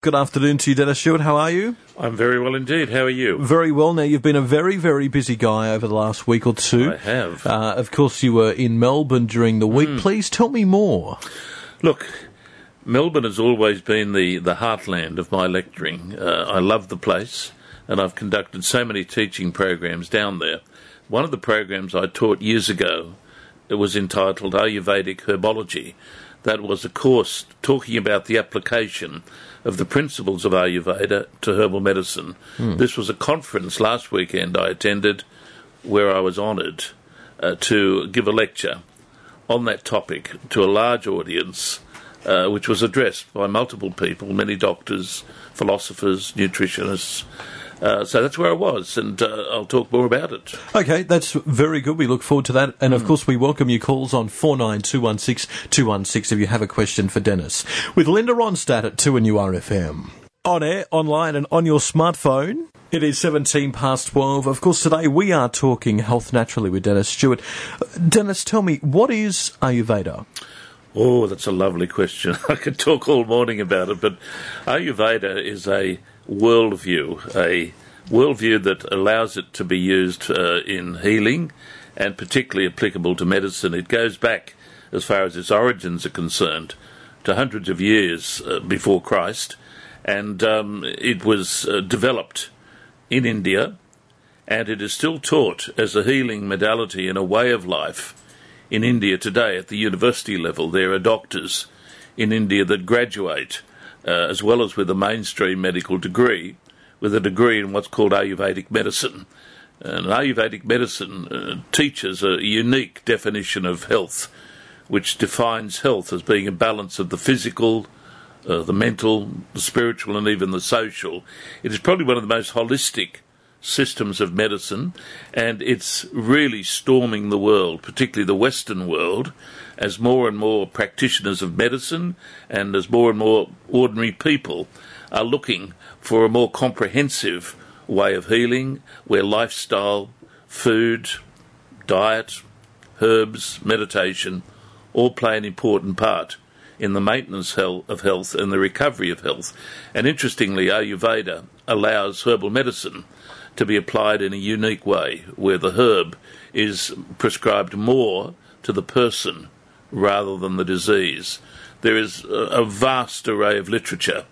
Good afternoon to you, Dennis Stewart. How are you? I'm very well indeed. How are you? Very well. Now, you've been a very, very busy guy over the last week or two. I have. Uh, of course, you were in Melbourne during the week. Hmm. Please tell me more. Look, Melbourne has always been the, the heartland of my lecturing. Uh, I love the place, and I've conducted so many teaching programs down there. One of the programs I taught years ago it was entitled Ayurvedic Herbology. That was a course talking about the application of the principles of Ayurveda to herbal medicine. This was a conference last weekend I attended where I was honoured uh, to give a lecture on that topic to a large audience, uh, which was addressed by multiple people, many doctors, philosophers, nutritionists. Uh, so that's where I was, and uh, I'll talk more about it. Okay, that's very good. We look forward to that. And of Hmm. course, we welcome your calls on 49216 216 if you have a question for Dennis. With Linda Ronstadt at 2NURFM. On air, online, and on your smartphone. It is 17 past 12. Of course, today we are talking health naturally with Dennis Stewart. Uh, Dennis, tell me, what is Ayurveda? Oh, that's a lovely question. I could talk all morning about it, but Ayurveda is a worldview, a worldview that allows it to be used uh, in healing and particularly applicable to medicine. It goes back, as far as its origins are concerned, to hundreds of years uh, before Christ, and um, it was uh, developed in India, and it is still taught as a healing modality and a way of life in India today at the university level. There are doctors in India that graduate uh, as well as with a mainstream medical degree, with a degree in what's called Ayurvedic medicine. And Ayurvedic medicine uh, teaches a unique definition of health, which defines health as being a balance of the physical, uh, the mental, the spiritual, and even the social. It is probably one of the most holistic systems of medicine, and it's really storming the world, particularly the Western world, as more and more practitioners of medicine and as more and more ordinary people are looking for a more comprehensive way of healing where lifestyle, food, diet, herbs, meditation all play an important part in the maintenance of health and the recovery of health. And interestingly, Ayurveda allows herbal medicine to be applied in a unique way, where the herb is prescribed more to the person rather than the disease. There is a, vast array of literature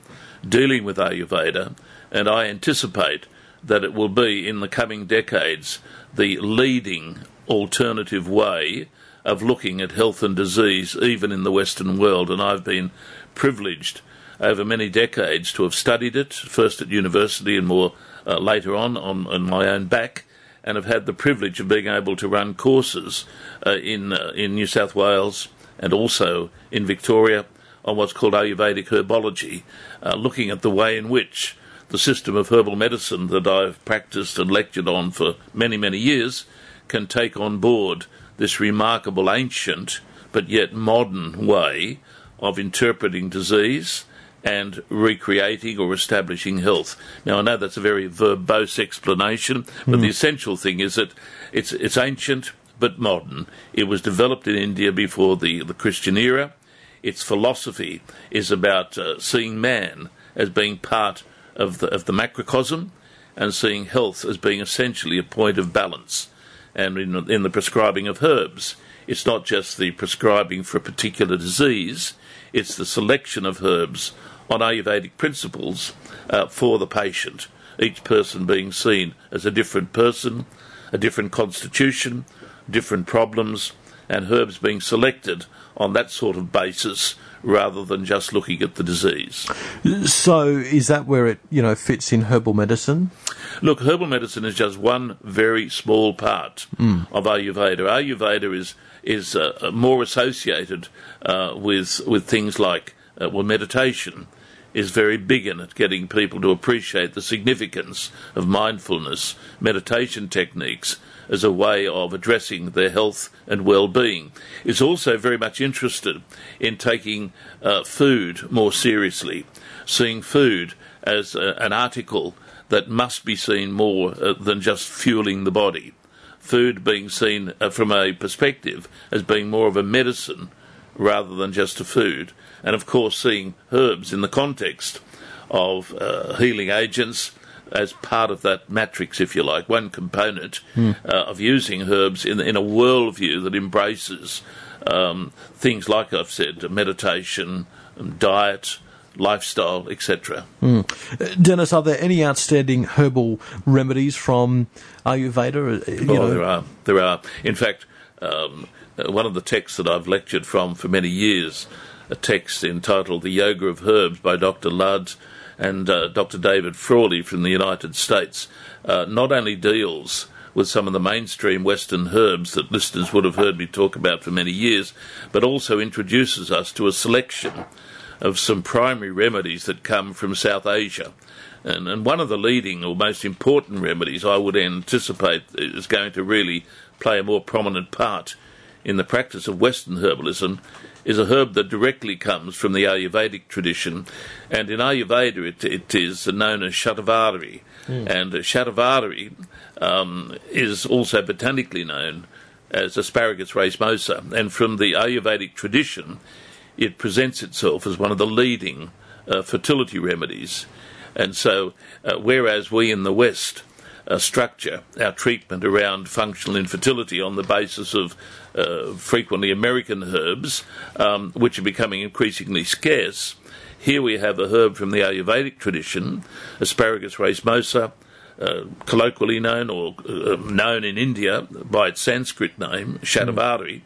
dealing with Ayurveda, and I anticipate that it will be in the coming decades the leading alternative way of looking at health and disease, even in the Western world. And I've been privileged over many decades to have studied it, first at university and more uh, later on, on on my own back, and have had the privilege of being able to run courses uh, in uh, in New South Wales and also in Victoria on what's called Ayurvedic herbology, uh, looking at the way in which the system of herbal medicine that I've practiced and lectured on for many, many years can take on board this remarkable ancient but yet modern way of interpreting disease and recreating or establishing health. Now, I know that's a very verbose explanation, but the essential thing is that it's, it's ancient but modern. It was developed in India before the, the Christian era. Its philosophy is about uh, seeing man as being part of the, of the macrocosm and seeing health as being essentially a point of balance. And in, in the prescribing of herbs, it's not just the prescribing for a particular disease, it's the selection of herbs on Ayurvedic principles uh, for the patient, each person being seen as a different person, a different constitution, different problems, and herbs being selected on that sort of basis rather than just looking at the disease. So, is that where it, you know, fits in herbal medicine? Look, herbal medicine is just one very small part of Ayurveda. Ayurveda is is uh, more associated uh, with with things like uh, well, meditation is very big in it, getting people to appreciate the significance of mindfulness, meditation techniques as a way of addressing their health and well-being. It's also very much interested in taking uh, food more seriously, seeing food as uh, an article that must be seen more uh, than just fueling the body. Food being seen uh, from a perspective as being more of a medicine rather than just a food. And of course, seeing herbs in the context of uh, healing agents as part of that matrix, if you like, one component uh, of using herbs in, in a worldview that embraces um, things like I've said, meditation, diet, lifestyle, etc. Dennis, are there any outstanding herbal remedies from Ayurveda? Uh, You Oh, know, there are. There are. In fact, um, uh, one of the texts that I've lectured from for many years, a text entitled The Yoga of Herbs by Dr. Lad and uh, Dr. David Frawley from the United States, uh, not only deals with some of the mainstream Western herbs that listeners would have heard me talk about for many years, but also introduces us to a selection of some primary remedies that come from South Asia. And, and one of the leading or most important remedies I would anticipate is going to really play a more prominent part in the practice of Western herbalism is a herb that directly comes from the Ayurvedic tradition. And in Ayurveda, it, it is known as Shatavari. And uh, Shatavari um, is also botanically known as Asparagus racemosa. And from the Ayurvedic tradition, it presents itself as one of the leading uh, fertility remedies. And so, uh, whereas we in the West uh, structure our treatment around functional infertility on the basis of uh, frequently American herbs, um, which are becoming increasingly scarce, here we have a herb from the Ayurvedic tradition, Asparagus racemosa, uh, colloquially known or uh, known in India by its Sanskrit name, Shatavari.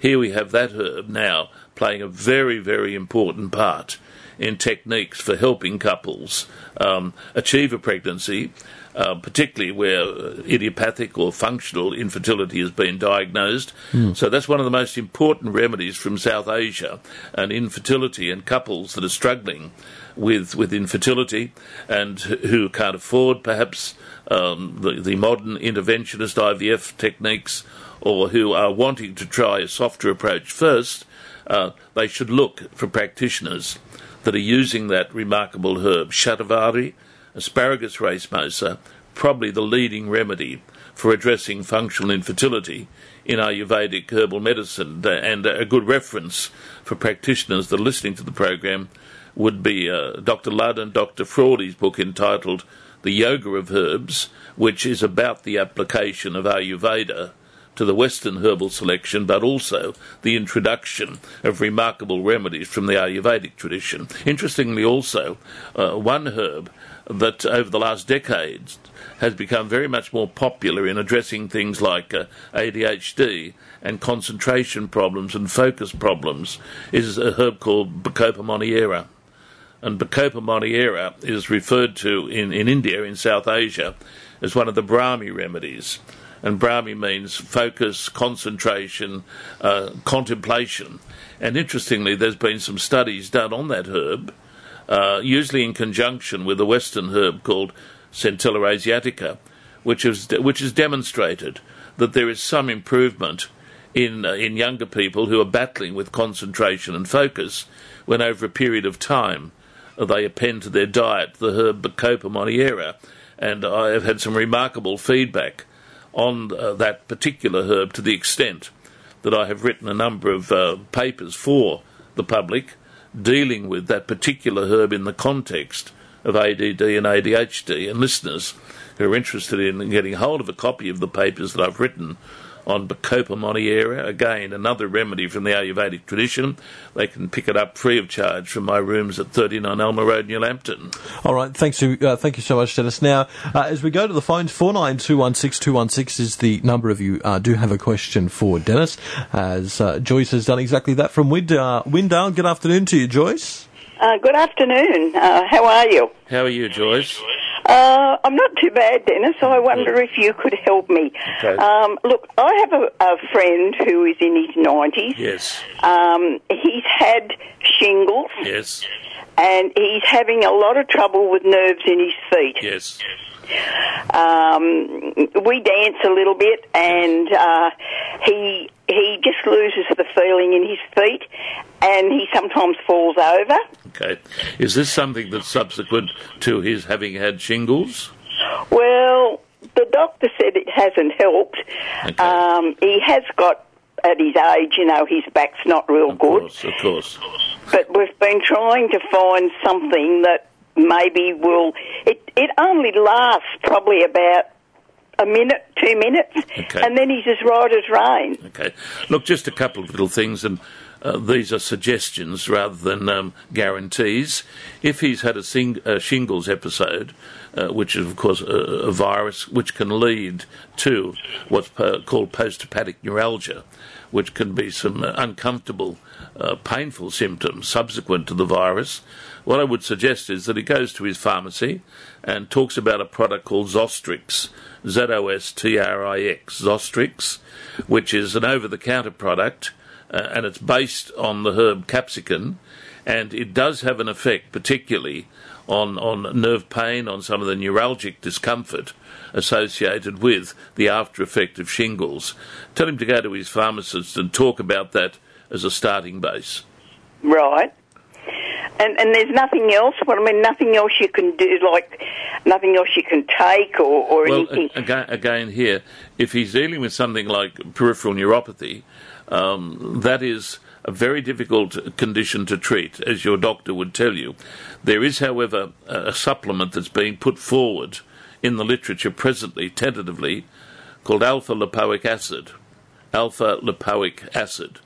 Here we have that herb now playing a very, very important part in techniques for helping couples um, achieve a pregnancy, uh, particularly where uh, idiopathic or functional infertility has been diagnosed. So that's one of the most important remedies from South Asia and infertility and couples that are struggling with with infertility and who can't afford perhaps um, the, the modern interventionist IVF techniques or who are wanting to try a softer approach first, uh, they should look for practitioners that are using that remarkable herb, Shatavari, Asparagus racemosa, probably the leading remedy for addressing functional infertility in Ayurvedic herbal medicine. And a good reference for practitioners that are listening to the program would be uh, Dr. Lad and Dr. Frawley's book entitled The Yoga of Herbs, which is about the application of Ayurveda to the Western herbal selection, but also the introduction of remarkable remedies from the Ayurvedic tradition. Interestingly, also, uh, one herb that over the last decades has become very much more popular in addressing things like uh, ADHD and concentration problems and focus problems is a herb called Bacopa moniera and Bacopa moniera is referred to in, in India, in South Asia, as one of the Brahmi remedies. And Brahmi means focus, concentration, uh, contemplation. And interestingly, there's been some studies done on that herb, uh, usually in conjunction with a Western herb called Centella asiatica, which has which has demonstrated that there is some improvement in uh, in younger people who are battling with concentration and focus when over a period of time uh, they append to their diet the herb Bacopa moniera, and I have had some remarkable feedback on uh, that particular herb to the extent that I have written a number of uh, papers for the public dealing with that particular herb in the context of ADD and ADHD. And listeners who are interested in getting hold of a copy of the papers that I've written on Bacopa moniera, again, another remedy from the Ayurvedic tradition, they can pick it up free of charge from my rooms at 39 Alma Road, New Lambton. All right, thanks to, uh, thank you so much, Dennis. Now, uh, as we go to the phones, four nine two one six two one six is the number of you uh, do have a question for Dennis, as uh, Joyce has done exactly that from Wind, uh, Windale. Good afternoon to you, Joyce. Uh, good afternoon. Uh, how are you? How are you, Joyce? Uh, I'm not too bad, Dennis. I wonder if you could help me. Okay. Um, look, I have a, a friend who is in his 90s. Yes, Um, he's had shingles yes, and he's having a lot of trouble with nerves in his feet. yes. Um, we dance a little bit and uh, he he just loses the feeling in his feet and he sometimes falls over. Okay. Is this something that's subsequent to his having had shingles? Well, the doctor said it hasn't helped. Okay. Um, he has got, at his age, you know, his back's not real good. Of good. course, of course. But we've been trying to find something that maybe will. It it only lasts probably about a minute, two minutes, Okay. and then he's as right as rain. Okay. Look, just a couple of little things, and uh, these are suggestions rather than um, guarantees. If he's had a, sing- a shingles episode, uh, which is, of course, a, a virus which can lead to what's po- called post-herpetic neuralgia, which can be some uh, uncomfortable, uh, painful symptoms subsequent to the virus, what I would suggest is that he goes to his pharmacy and talks about a product called Zostrix, Z O S T R I X, Zostrix, which is an over the counter product uh, and it's based on the herb capsicum and it does have an effect, particularly on, on nerve pain, on some of the neuralgic discomfort associated with the after effect of shingles. Tell him to go to his pharmacist and talk about that as a starting base. Right. And and there's nothing else. Well, I mean, nothing else you can do, like nothing else you can take or, or Well, anything. again, again, here, if he's dealing with something like peripheral neuropathy, um, that is a very difficult condition to treat, as your doctor would tell you. There is, however, a, a supplement that's being put forward in the literature presently, tentatively, called alpha lipoic acid. Alpha lipoic acid.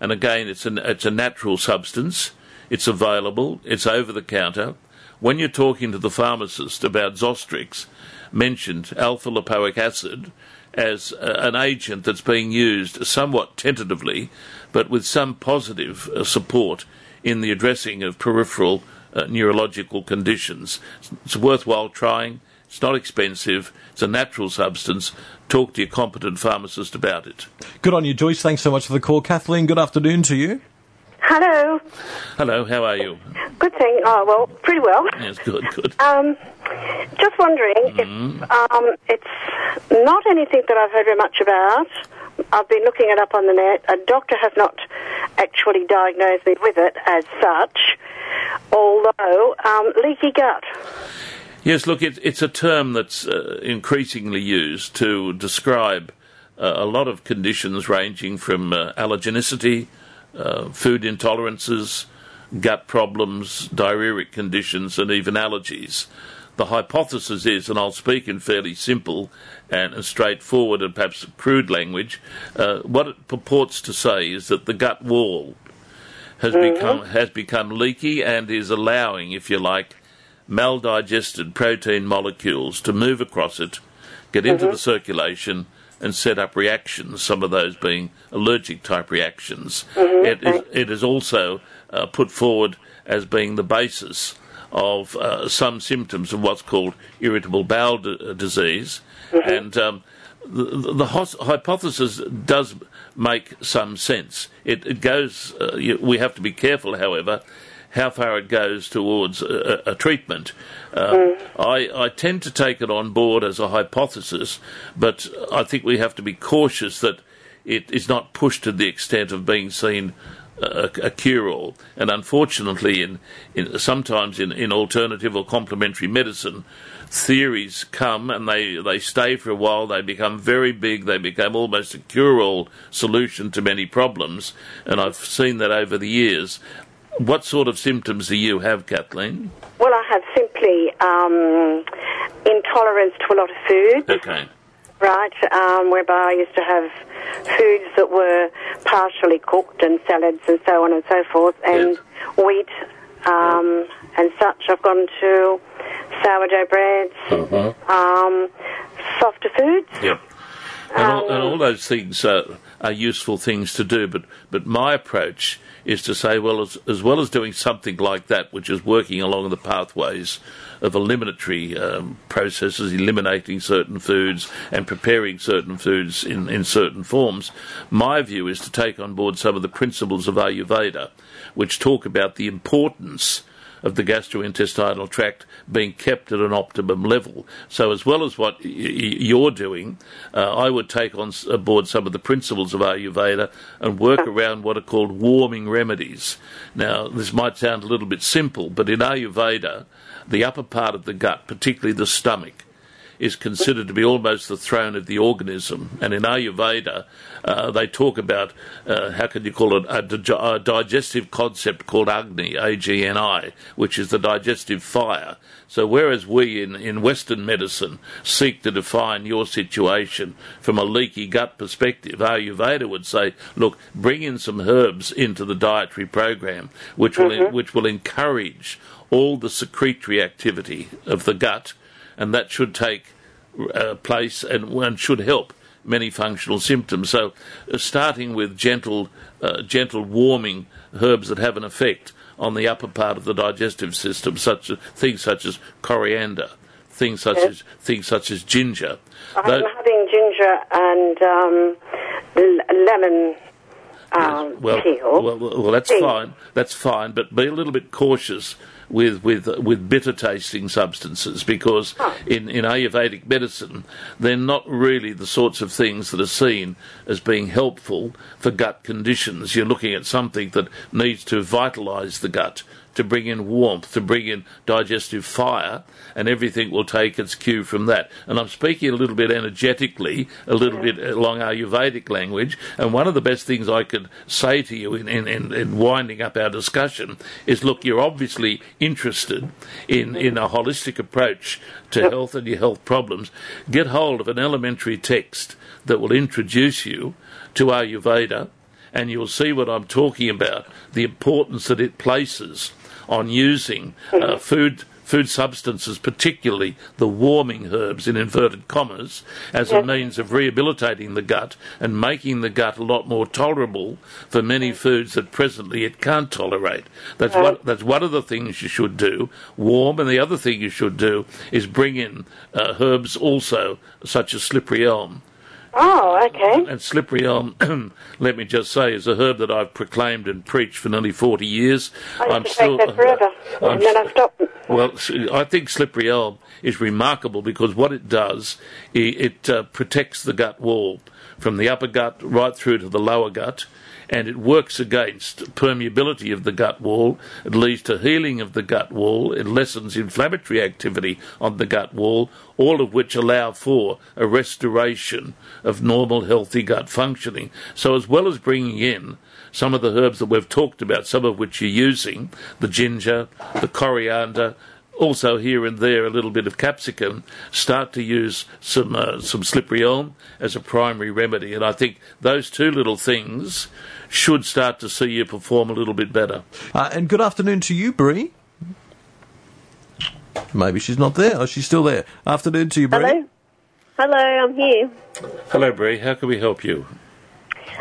And again, it's, an, it's a natural substance. It's available. It's over the counter. When you're talking to the pharmacist about Zostrix, mentioned alpha lipoic acid as an agent that's being used somewhat tentatively, but with some positive uh, support in the addressing of peripheral uh, neurological conditions. It's worthwhile trying. It's not expensive. It's a natural substance. Talk to your competent pharmacist about it. Good on you, Joyce. Thanks so much for the call. Kathleen, good afternoon to you. Hello. Hello, how are you? Good thing. Oh, well, pretty well. Yes, good, good. Um, just wondering if um, it's not anything that I've heard very much about. I've been looking it up on the net. A doctor has not actually diagnosed me with it as such, although um, leaky gut. Yes, look, it, it's a term that's uh, increasingly used to describe uh, a lot of conditions ranging from uh, allergenicity, uh, food intolerances, gut problems, diarrheic conditions, and even allergies. The hypothesis is, and I'll speak in fairly simple and, straightforward and perhaps crude language, uh, what it purports to say is that the gut wall has become has become leaky and is allowing, if you like, maldigested protein molecules to move across it, get into the circulation, and set up reactions. Some of those being allergic type reactions. It, is, it is also uh, put forward as being the basis of uh, some symptoms of what's called irritable bowel d- disease, and um, the, the hos- hypothesis does make some sense. It, it goes. Uh, you, we have to be careful, however, how far it goes towards a, a treatment. Uh, I, I tend to take it on board as a hypothesis, but I think we have to be cautious that it is not pushed to the extent of being seen a, a cure-all. And unfortunately, in, in sometimes in, in alternative or complementary medicine, theories come and they, they stay for a while. They become very big. They become almost a cure-all solution to many problems. And I've seen that over the years. What sort of symptoms do you have, Kathleen? Well, I have simply um, intolerance to a lot of food. Okay. Right, um, whereby I used to have foods that were partially cooked and salads and so on and so forth, and wheat um, and such. I've gone to sourdough breads, um, softer foods. Yep. And all, and all those things are, are useful things to do, but, but my approach is to say, well, as, as well as doing something like that, which is working along the pathways of eliminatory um, processes, eliminating certain foods and preparing certain foods in, in certain forms, my view is to take on board some of the principles of Ayurveda, which talk about the importance of the gastrointestinal tract being kept at an optimum level. So, as well as what you're doing, uh, I would take on board some of the principles of Ayurveda and work around what are called warming remedies. Now, this might sound a little bit simple, but in Ayurveda, the upper part of the gut, particularly the stomach, is considered to be almost the throne of the organism. And in Ayurveda, uh, they talk about uh, how can you call it a, a, digestive concept called Agni, A G N I, which is the digestive fire. So whereas we in, in Western medicine seek to define your situation from a leaky gut perspective, Ayurveda would say, look, bring in some herbs into the dietary program, which will which will encourage all the secretory activity of the gut, and that should take uh, place and, and should help many functional symptoms. So, uh, starting with gentle, uh, gentle warming herbs that have an effect on the upper part of the digestive system, such as, things such as coriander, things such Yes. as things such as ginger. I'm having ginger and um, l- lemon um, well, peel. well, well, well, that's Tea. fine. That's fine, but be a little bit cautious with with with bitter tasting substances because in in Ayurvedic medicine they're not really the sorts of things that are seen as being helpful for gut conditions. You're looking at something that needs to vitalise the gut. To bring in warmth, to bring in digestive fire, and everything will take its cue from that. And I'm speaking a little bit energetically, a little bit along Ayurvedic language. And one of the best things I could say to you in, in, in, in winding up our discussion is look, you're obviously interested in, in a holistic approach to health and your health problems. Get hold of an elementary text that will introduce you to Ayurveda, and you'll see what I'm talking about the importance that it places on using uh, food food substances, particularly the warming herbs in inverted commas, as a means of rehabilitating the gut and making the gut a lot more tolerable for many foods that presently it can't tolerate. That's one, that's one of the things you should do. Warm, and the other thing you should do is bring in uh, herbs also, such as slippery elm. Oh, okay. And slippery elm, let me just say, is a herb that I've proclaimed and preached for nearly 40 years. I used to take that forever, I'm and then I stopped. well, I think slippery elm is remarkable because what it does, i- it uh, protects the gut wall from the upper gut right through to the lower gut, and it works against permeability of the gut wall. It leads to healing of the gut wall. It lessens inflammatory activity on the gut wall, all of which allow for a restoration of normal, healthy gut functioning. So, as well as bringing in some of the herbs that we've talked about, some of which you're using, the ginger, the coriander, also here and there a little bit of capsicum, start to use some uh, some slippery elm as a primary remedy. And I think those two little things should start to see you perform a little bit better. Uh, and good afternoon to you, Bree. Maybe she's not there. Oh, she's still there. Afternoon to you, Bree. Hello. Hello, I'm here. Hello, Bree. How can we help you?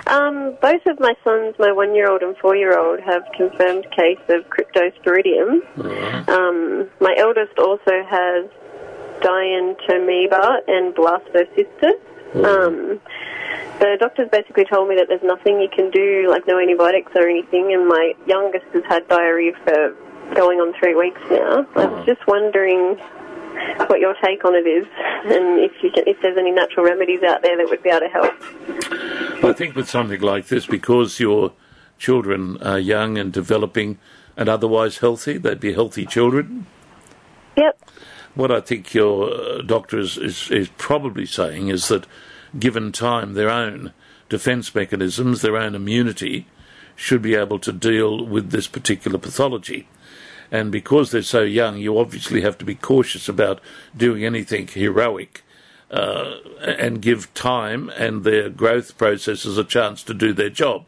Um, both of my sons, my one-year-old and four-year-old, have confirmed case of cryptosporidium. Um, my eldest also has dientamoeba and blastocystis. Um, the doctors basically told me that there's nothing you can do, like no antibiotics or anything, and my youngest has had diarrhea for going on three weeks now. I was just wondering what your take on it is, and if you can, if there's any natural remedies out there that would be able to help. I think with something like this, because your children are young and developing and otherwise healthy, they'd be healthy children. Yep. What I think your uh, doctor is, is, is probably saying is that, given time, their own defence mechanisms, their own immunity, should be able to deal with this particular pathology. And because they're so young, you obviously have to be cautious about doing anything heroic uh, and give time and their growth processes a chance to do their job.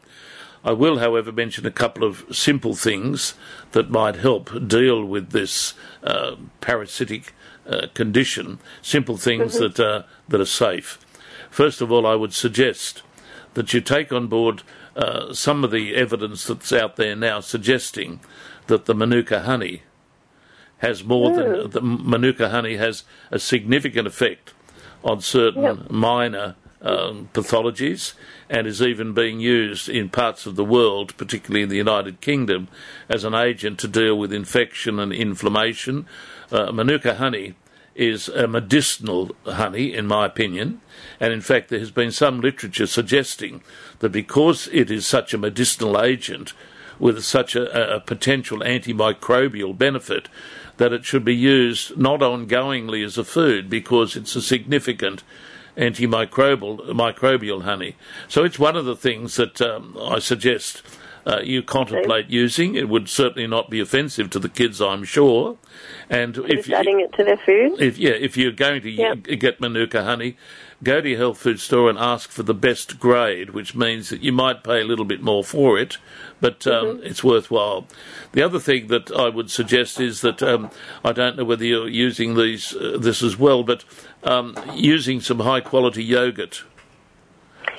I will, however, mention a couple of simple things that might help deal with this uh, parasitic uh, condition. Simple things that uh, that are safe. First of all, I would suggest that you take on board uh, some of the evidence that's out there now suggesting that the Manuka honey has more than the Manuka honey has a significant effect on certain minor um, pathologies and is even being used in parts of the world, particularly in the United Kingdom, as an agent to deal with infection and inflammation. Uh, Manuka honey is a medicinal honey, in my opinion, and in fact, there has been some literature suggesting that because it is such a medicinal agent, with such a, a potential antimicrobial benefit that it should be used not ongoingly as a food because it's a significant antimicrobial microbial honey. So it's one of the things that um, I suggest uh, you contemplate using. It would certainly not be offensive to the kids, I'm sure. And if Just adding it to their food. if yeah, if you're going to Yep. get Manuka honey, go to your health food store and ask for the best grade, which means that you might pay a little bit more for it, but um, it's worthwhile. The other thing that I would suggest is that um, I don't know whether you're using these uh, this as well, but um, using some high quality yogurt.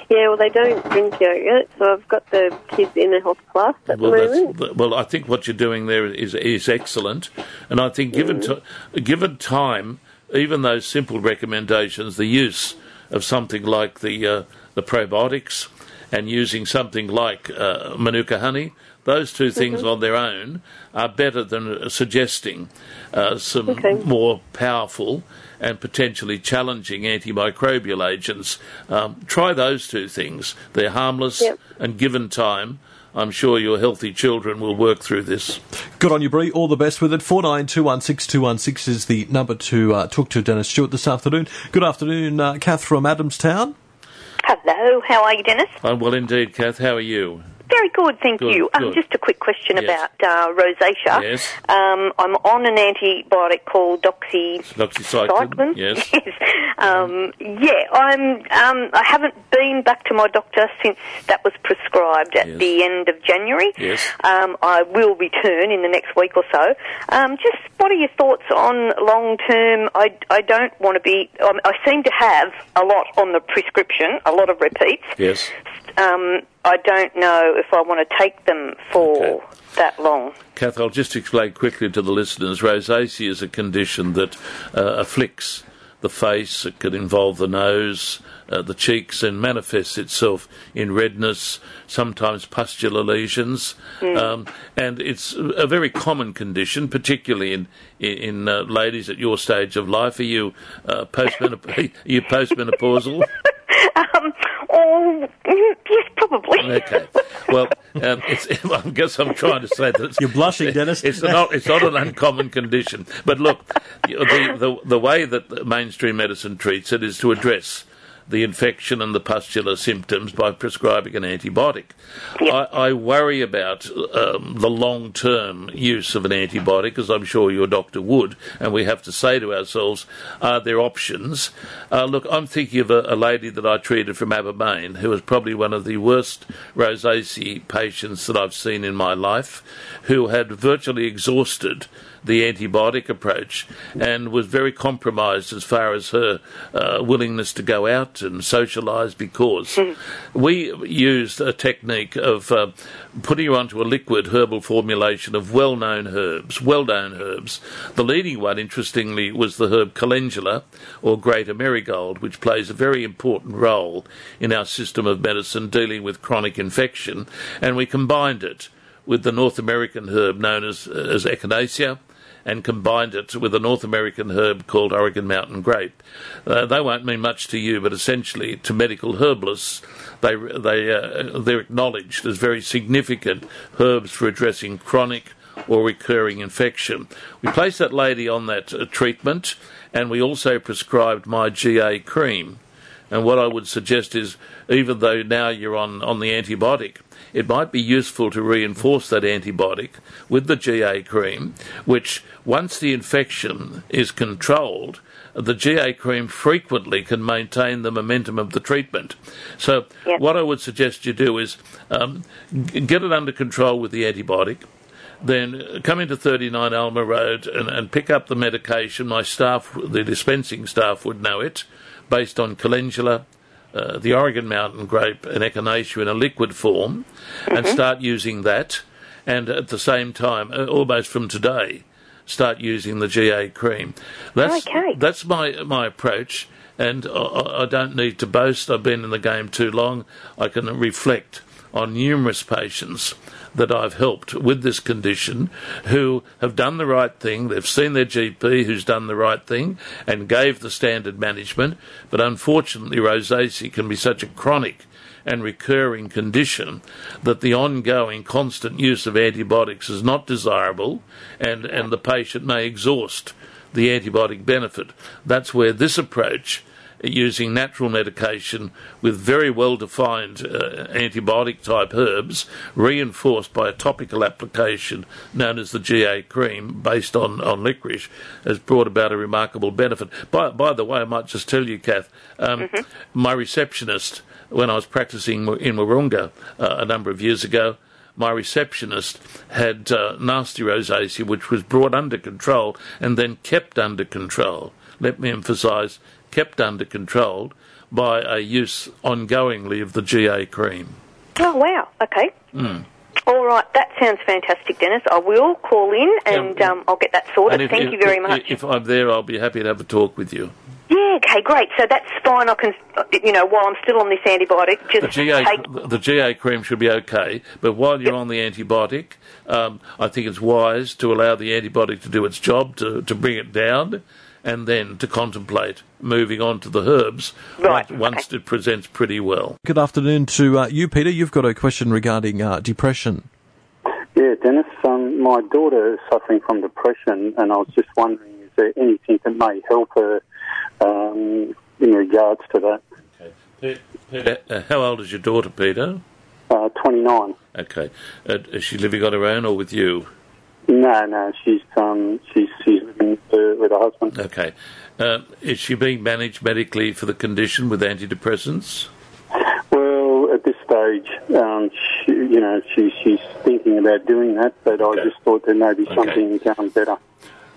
Yeah, well, they don't drink yogurt, so I've got the kids in a health class at Well, the moment. well, I think what you're doing there is is excellent, and I think given Mm. given time, even those simple recommendations, the use of something like the uh, the probiotics and using something like uh, manuka honey, those two things Mm-hmm. on their own are better than uh, suggesting uh, some Okay. more powerful and potentially challenging antimicrobial agents. Um, try those two things; they're harmless, Yep. and given time. I'm sure your healthy children will work through this. Good on you, Bree. All the best with it. 49216216 is the number to uh, talk to Dennis Stewart this afternoon. Good afternoon, uh, Kath from Adamstown. Hello, how are you, Dennis? I'm well indeed, Kath. How are you? Very good, thank Good, you. Um, just a quick question Yes. about uh, rosacea. Yes. Um, I'm on an antibiotic called doxy. Doxycycline. Yes. um, yeah, I'm. Um, I haven't been back to my doctor since that was prescribed at Yes. the end of January. Yes. Um, I will return in the next week or so. Um, just what are your thoughts on long term? I, I don't want to be. Um, I seem to have a lot on the prescription, a lot of repeats. Yes. Um, I don't know if I want to take them for Okay. that long. Kath, I'll just explain quickly to the listeners. Rosacea is a condition that uh, afflicts the face. It can involve the nose, uh, the cheeks, and manifests itself in redness, sometimes pustular lesions. Um, and it's a very common condition, particularly in in, in uh, ladies at your stage of life. Are you uh, postmenop- are you postmenopausal? Oh, yes, probably. Okay. Well, um, it's, I guess I'm trying to say that it's, You're blushing, Dennis. It's not. It's not an uncommon condition. But look, the, the the way that mainstream medicine treats it is to address the infection and the pustular symptoms by prescribing an antibiotic. I, I worry about um, the long term use of an antibiotic, as I'm sure your doctor would, and we have to say to ourselves, are there options? Uh, look, I'm thinking of a, a lady that I treated from Abermain who was probably one of the worst rosacea patients that I've seen in my life, who had virtually exhausted the antibiotic approach and was very compromised as far as her uh, willingness to go out and socialise because we used a technique of uh, putting her onto a liquid herbal formulation of well known herbs, well known herbs. The leading one, interestingly, was the herb calendula or greater marigold, which plays a very important role in our system of medicine dealing with chronic infection, and we combined it with the North American herb known as, as echinacea and combined it with a North American herb called Oregon Mountain Grape. Uh, they won't mean much to you, but essentially to medical herbalists, they they uh, they're acknowledged as very significant herbs for addressing chronic or recurring infection. We placed that lady on that uh, treatment, and we also prescribed my GA cream. And what I would suggest is, even though now you're on, on the antibiotic, it might be useful to reinforce that antibiotic with the GA cream, which, once the infection is controlled, the GA cream frequently can maintain the momentum of the treatment. So, Yep. what I would suggest you do is um, get it under control with the antibiotic then come into 39 Alma Road and, and pick up the medication. My staff, the dispensing staff, would know it, based on calendula, uh, the Oregon Mountain grape, and echinacea in a liquid form, and start using that. And at the same time, uh, almost from today, start using the GA cream. That's Okay. that's my my approach. And I, I don't need to boast. I've been in the game too long. I can reflect on numerous patients that I've helped with this condition who have done the right thing. They've seen their GP who's done the right thing and gave the standard management. But unfortunately, rosacea can be such a chronic and recurring condition, that the ongoing constant use of antibiotics is not desirable and, and the patient may exhaust the antibiotic benefit. That's where this approach using natural medication with very well defined uh, antibiotic type herbs, reinforced by a topical application known as the GA cream based on, on licorice, has brought about a remarkable benefit. By, by the way, I might just tell you, Kath, um, mm-hmm. my receptionist, when I was practicing in Wahroonga uh, a number of years ago, my receptionist had uh, nasty rosacea, which was brought under control and then kept under control. Let me emphasise kept under control by a use ongoingly of the GA cream. Oh, wow. Okay. Mm. All right, that sounds fantastic, Dennis. I will call in and um, I'll get that sorted. If, Thank if, you very much. If I'm there, I'll be happy to have a talk with you. Yeah, okay, great. So that's fine. I can, you know, while I'm still on this antibiotic, just the GA, take... the GA cream should be okay. But while you're yep. on the antibiotic, um, I think it's wise to allow the antibiotic to do its job to, to bring it down and then to contemplate moving on to the herbs right. once okay. it presents pretty well. Good afternoon to uh, you, Peter. You've got a question regarding uh, depression. Yeah, Dennis. Um, my daughter is suffering from depression, and I was just wondering, is there anything that may help her um, in regards to that? Okay. Peter, uh, how old is your daughter, Peter? Uh, 29. Okay. Uh, is she living on her own or with you? No, no, she's um, she's she's living with, with her husband. Okay, uh, is she being managed medically for the condition with antidepressants? Well, at this stage, um, she, you know, she, she's thinking about doing that, but okay. I just thought there may be something okay. um, better.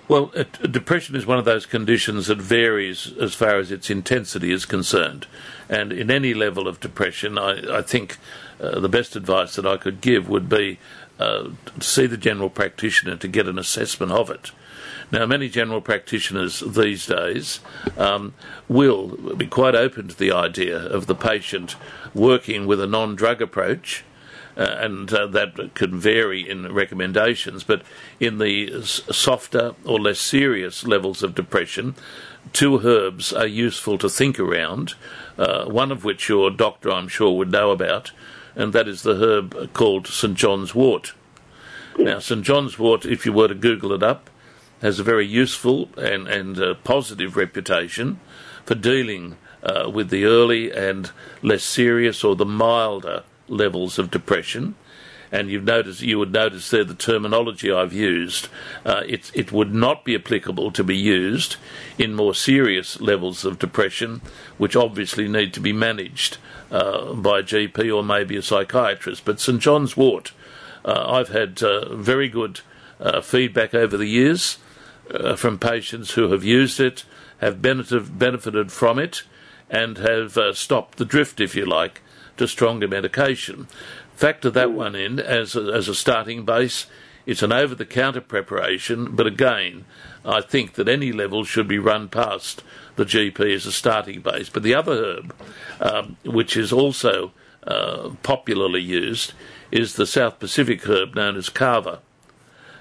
Well, uh, depression is one of those conditions that varies as far as its intensity is concerned. And in any level of depression, I, I think uh, the best advice that I could give would be uh, see the general practitioner to get an assessment of it. Now, many general practitioners these days um, will be quite open to the idea of the patient working with a non drug approach. Uh, and uh, that can vary in recommendations, but in the softer or less serious levels of depression, two herbs are useful to think around, uh, one of which your doctor, I'm sure, would know about, and that is the herb called St John's wort. Now, St John's wort, if you were to Google it up, has a very useful and, and uh, positive reputation for dealing uh, with the early and less serious or the milder levels of depression. And you've noticed, you would notice there the terminology I've used. Uh, it, it would not be applicable to be used in more serious levels of depression, which obviously need to be managed uh, by a GP or maybe a psychiatrist. But St John's wort, uh, I've had uh, very good uh, feedback over the years uh, from patients who have used it, have benefited, from it, and have stopped the drift, if you like, to stronger medication. Factor that one in as a, as a starting base. It's an over the counter preparation, but again, I think that any level should be run past the GP as a starting base. But the other herb, um, which is also uh, popularly used, is the South Pacific herb known as kava.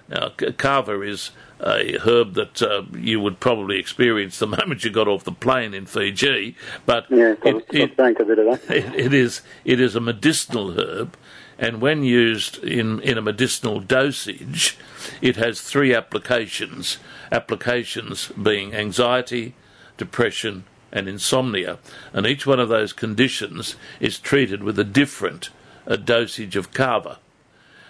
Now, kava is a herb that uh, you would probably experience the moment you got off the plane in Fiji, but yeah, it, it, it, it is it is a medicinal herb, and when used in, in a medicinal dosage, it has three applications. Applications being anxiety, depression, and insomnia, and each one of those conditions is treated with a different a dosage of kava.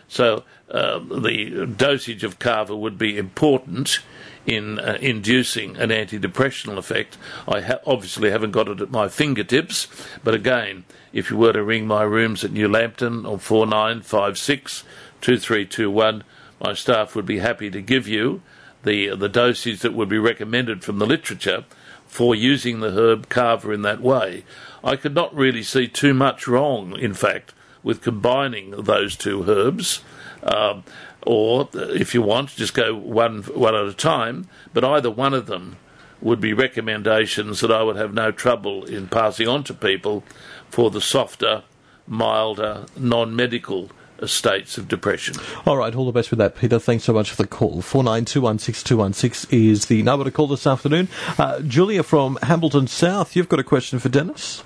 So uh, the dosage of kava would be important in uh, inducing an antidepressant effect. I ha- obviously haven't got it at my fingertips, but again, if you were to ring my rooms at New Lambton on 4956 2321, my staff would be happy to give you the, the dosage that would be recommended from the literature for using the herb kava in that way. I could not really see too much wrong, in fact, with combining those two herbs. Um, or, if you want, just go one one at a time. But either one of them would be recommendations that I would have no trouble in passing on to people for the softer, milder, non-medical states of depression. All right, all the best with that, Peter. Thanks so much for the call. 49216216 is the number to call this afternoon. Uh, Julia from Hamilton South, you've got a question for Dennis?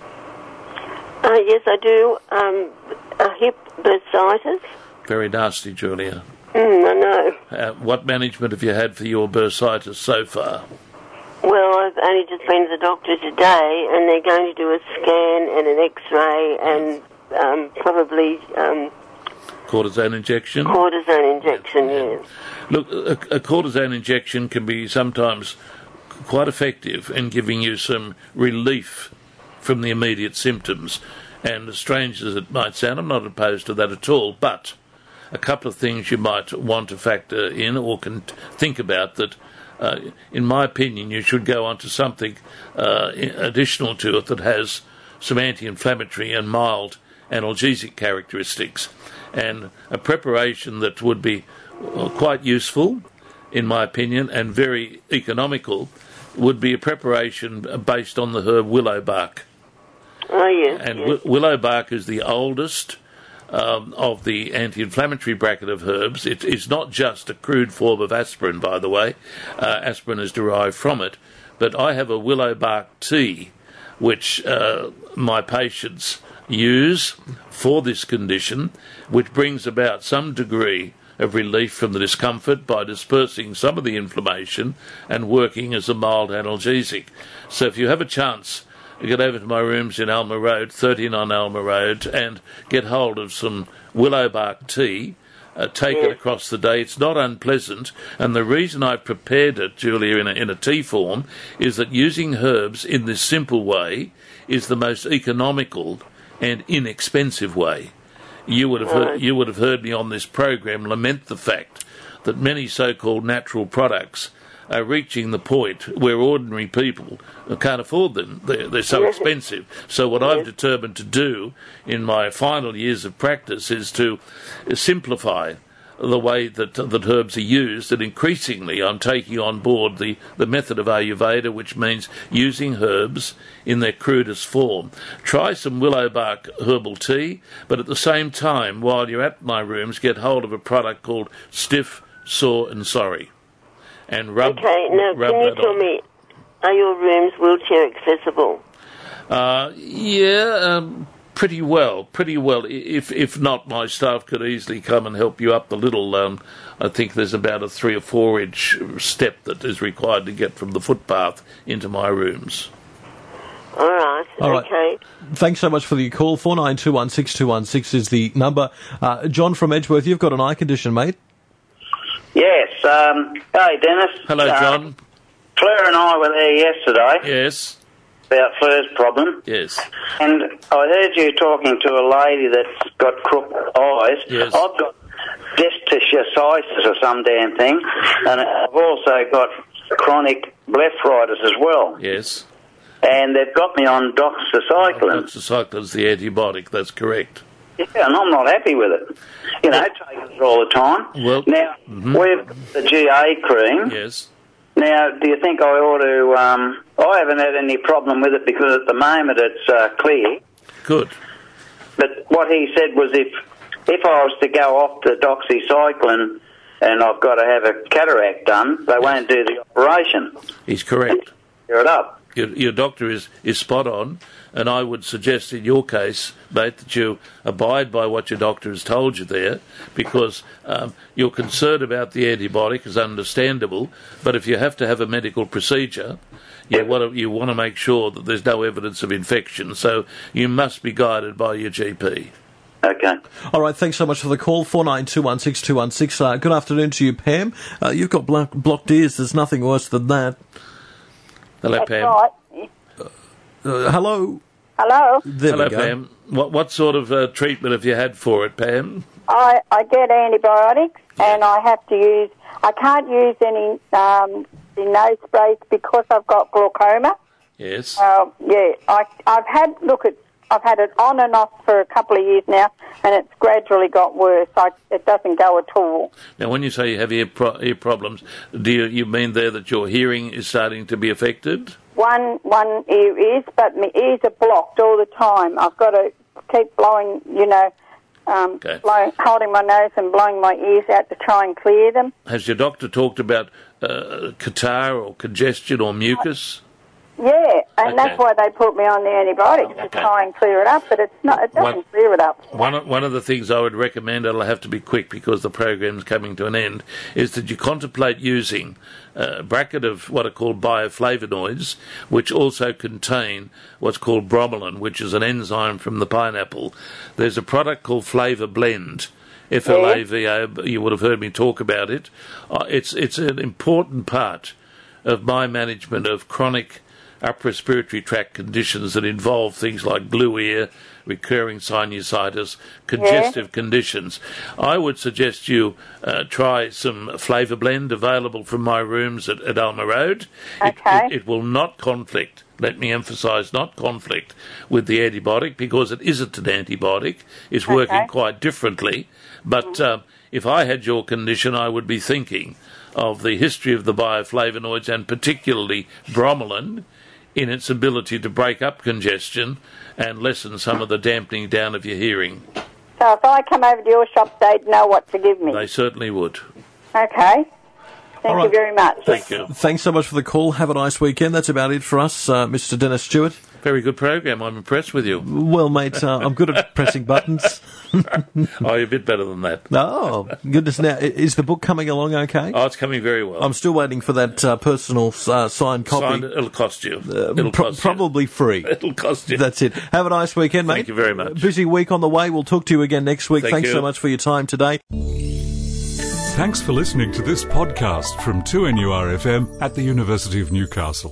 Uh, yes, I do. Um, a hip bursitis. Very nasty, Julia. Mm, I know. Uh, what management have you had for your bursitis so far? Well, I've only just been to the doctor today, and they're going to do a scan and an X-ray and um, probably um, Cortisone injection? cortisone injection. Yes. Look, a, a cortisone injection can be sometimes quite effective in giving you some relief from the immediate symptoms. And as strange as it might sound, I'm not opposed to that at all. But a couple of things you might want to factor in or can think about that. Uh, in my opinion, you should go on to something uh, additional to it that has some anti-inflammatory and mild analgesic characteristics, and a preparation that would be uh, quite useful, in my opinion, and very economical, would be a preparation based on the herb willow bark. Oh yes. And yes. wi- willow bark is the oldest um, of the anti-inflammatory bracket of herbs. It is not just a crude form of aspirin, by the way. Uh, aspirin is derived from it, but I have a willow bark tea, which uh, my patients use for this condition, which brings about some degree of relief from the discomfort by dispersing some of the inflammation and working as a mild analgesic. So if you have a chance get over to my rooms in Alma Road, 39 Alma Road, and get hold of some willow bark tea. Uh, take it across the day. It's not unpleasant, and the reason I've prepared it, Julia, in a, in a tea form, is that using herbs in this simple way is the most economical and inexpensive way. You would have heard, you would have heard me on this program lament the fact that many so-called natural products are reaching the point where ordinary people can't afford them. They're, they're so expensive. So what I've determined to do in my final years of practice is to simplify the way that that herbs are used, and increasingly I'm taking on board the, the method of Ayurveda, which means using herbs in their crudest form. Try some willow bark herbal tea, but at the same time, while you're at my rooms, get hold of a product called Stiff, Sore and Sorry, and rub. Okay. Now, rub can you tell on. me, are your rooms wheelchair accessible? Uh, yeah, um, pretty well, pretty well. If if not, my staff could easily come and help you up the little. Um, I think there's about a three or four inch step that is required to get from the footpath into my rooms. All right. All right. okay. Thanks so much for the call. Four nine two one six two one six is the number. Uh, John from Edgeworth, you've got an eye condition, mate. Yes. Um, hey, Dennis. Hello, Uh, John. Fleur and I were there yesterday Yes, about Fleur's problem, yes, and I heard you talking to a lady that's got crooked eyes. Yes. I've got dysbiosis or some damn thing, and I've also got chronic blepharitis as well. yes. And they've got me on doxycycline. Doxycycline's the antibiotic. That's correct. Yeah, and I'm not happy with it. You know, it all the time. Well- now we've got the GA cream. Yes. Now, do you think I ought to? Um, I haven't had any problem with it because at the moment it's uh, clear. Good. But what he said was if if I was to go off the doxycycline and I've got to have a cataract done, they won't do the operation. He's correct. Clear it up. Your, your doctor is, is spot on, and I would suggest in your case, mate, that you abide by what your doctor has told you there, because um, your concern about the antibiotic is understandable. But if you have to have a medical procedure, you want to you want to make sure that there's no evidence of infection. So you must be guided by your GP. Okay. All right, thanks so much for the call. Four nine two one six two one six. Uh, good afternoon to you, Pam. Uh, you've got blo- blocked ears. There's nothing worse than that. Hello, Pam. Right. Uh, hello. Hello. There Hello. Pam. What what sort of uh, treatment have you had for it, Pam? I, I get antibiotics and I have to use, I can't use any um, the nose sprays because I've got glaucoma. Yes. Uh, yeah, I, I've had, look, at, I've had it on and off for a couple of years now and it's gradually got worse. I, it doesn't go at all. Now, when you say you have ear, pro- ear problems, do you, you mean there that your hearing is starting to be affected? One, one ear is, but my ears are blocked all the time. I've got to keep blowing, you know, um, Okay. holding my nose and blowing my ears out to try and clear them. Has your doctor talked about uh, catarrh or congestion or mucus? Yeah, and Okay. that's why they put me on the antibiotics to try and clear it up, but it's not. It doesn't What- clear it up. One of, one of the things I would recommend, it'll have to be quick because the program's coming to an end, is that you contemplate using a bracket of what are called bioflavonoids, which also contain what's called bromelain, which is an enzyme from the pineapple. There's a product called Flavor Blend. FLAVO, you would have heard me talk about it. Uh, it's it's an important part of my management of chronic upper respiratory tract conditions that involve things like glue ear, recurring sinusitis, congestive conditions. I would suggest you uh, try some flavour blend available from my rooms at, at Alma Road. It- Okay. It, it will not conflict. Let me emphasise, not conflict with the antibiotic because it isn't an antibiotic. It's working Okay. quite differently. But um, if I had your condition, I would be thinking of the history of the bioflavonoids and particularly bromelain in its ability to break up congestion and lessen some of the dampening down of your hearing. So if I come over to your shop, they'd know what to give me. They certainly would. Okay. Thank All you very much. Thank you. Thanks so much for the call. Have a nice weekend. That's about it for us, uh, Mr. Dennis Stewart. Very good program. I'm impressed with you. Well, mate, uh, I'm good at pressing buttons. Oh, you're a bit better than that. Oh, goodness. Now, is the book coming along okay? Oh, it's coming very well. I'm still waiting for that uh, personal uh, signed copy. Signed, it'll cost you. Uh, it'll pro- cost probably free. It'll cost you. That's it. Have a nice weekend, mate. Thank you very much. Busy week on the way. We'll talk to you again next week. Thank Thanks you. so much for your time today. Thanks for listening to this podcast from 2NURFM at the University of Newcastle.